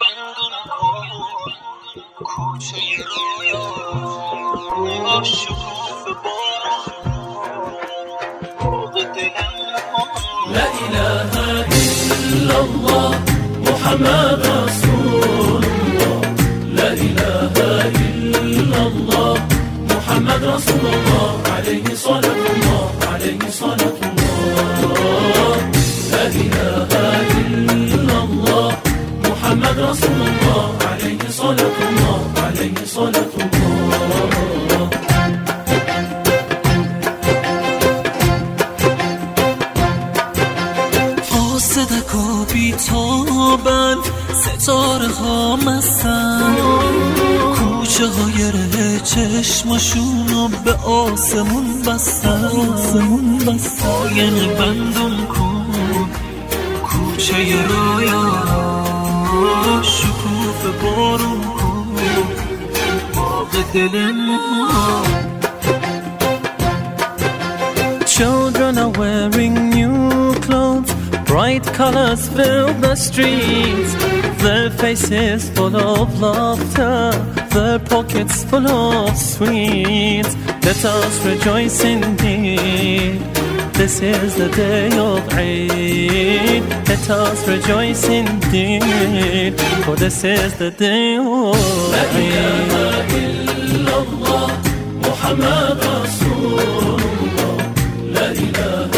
بندون کوچه رویا لا إله إلا الله محمد رسول الله لا إله إلا الله محمد رسول الله عليه صلاة الله عليه صلاة ستاره ها مستن. کوچه های ره چشمشونو به آسمون بستن. آسمون بستن. آینه بندون کن. کوچه رویا شکوف بارون کن. باغ دل ما. Children are wearing new clothes, bright colors fill the streets. Their faces full of laughter, their pockets full of sweets. Let us rejoice indeed. This is the day of Eid. Let us rejoice indeed, for this is the day of Eid. محمد رسول الله لا إله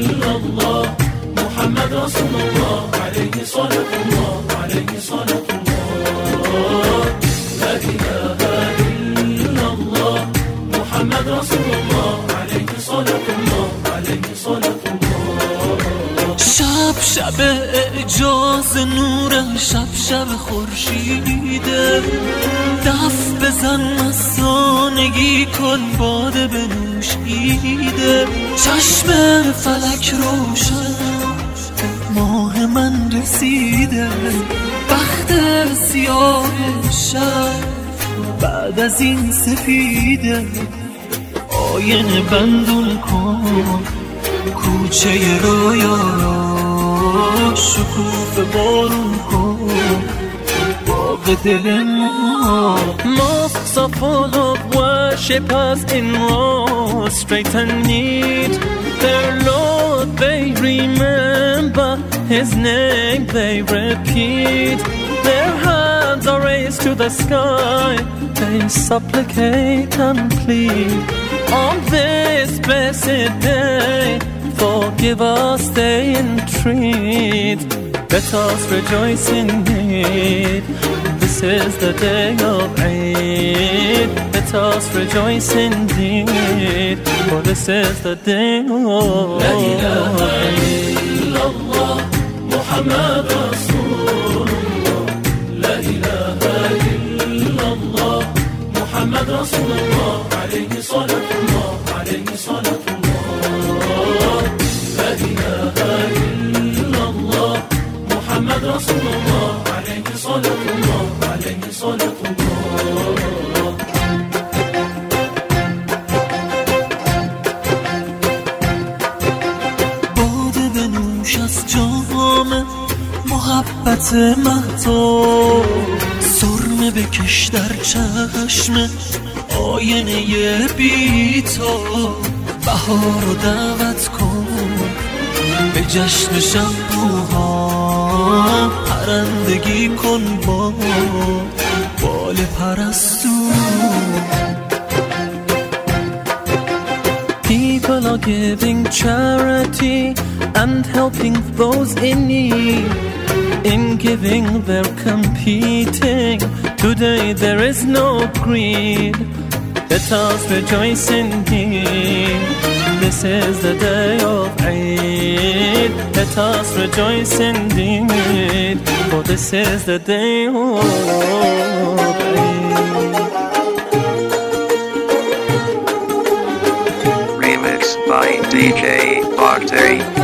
إلا الله محمد رسول الله عليه صلاة الله شب شب اعجاز نور شب شب خورشیده. دف بزن مستانگی کن باده بنوشیده. چشم فلک روشن ماه من رسیده. بخت سیاه شب بعد از این سفیده. آینه بندون کن کوچه رویا شکوف بارون کن باغ دل ما Mosques are full of worshippers in prostrate and need Their Lord they remember His name they repeat Their hands are raised to the sky They supplicate and plead on this blessed day. Forgive us day entreat. Let us rejoice in it. This is the day of Eid. Let us rejoice in it. For this is the day of La ilaha illallah, Muhammad رسول الله عليه صلاة الله عليه صلاة الله لا إله إلا الله محمد رسول الله عليه صلاة الله عليه صلاة الله محبت مهتا سرمه بکش در چشم آینه بیتا بهار رو دعوت کن. به جشن شبوها پرندگی کن با بال پرستو. People are giving charity and helping those in need. In giving, they're competing. Today there is no greed. Let us rejoice in indeed. This is the day of Eid. Let us rejoice in indeed. For this is the day of Eid. By DJ Bogday.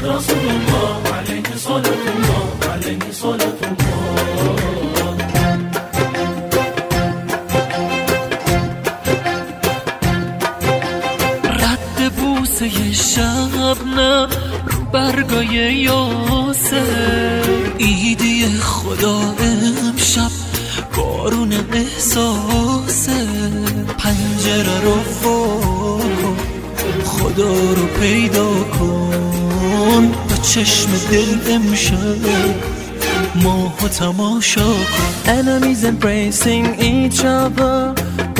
محمد رسول الله عليه صلاة الله عليه صلاة الله بوسه شبنم رو برگای یاسر. ایدی خدا امشب بارون احساسه. پنجره رو خدا رو پیدا چشم دل امشب ماه تماشا کن Enemies embracing each other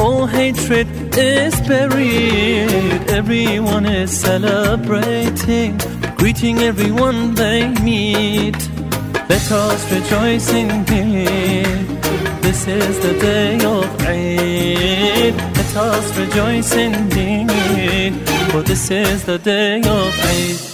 All hatred is buried Everyone is celebrating Greeting everyone they meet Let us rejoice indeed This is the day of Eid Let us rejoice indeed For this is the day of Eid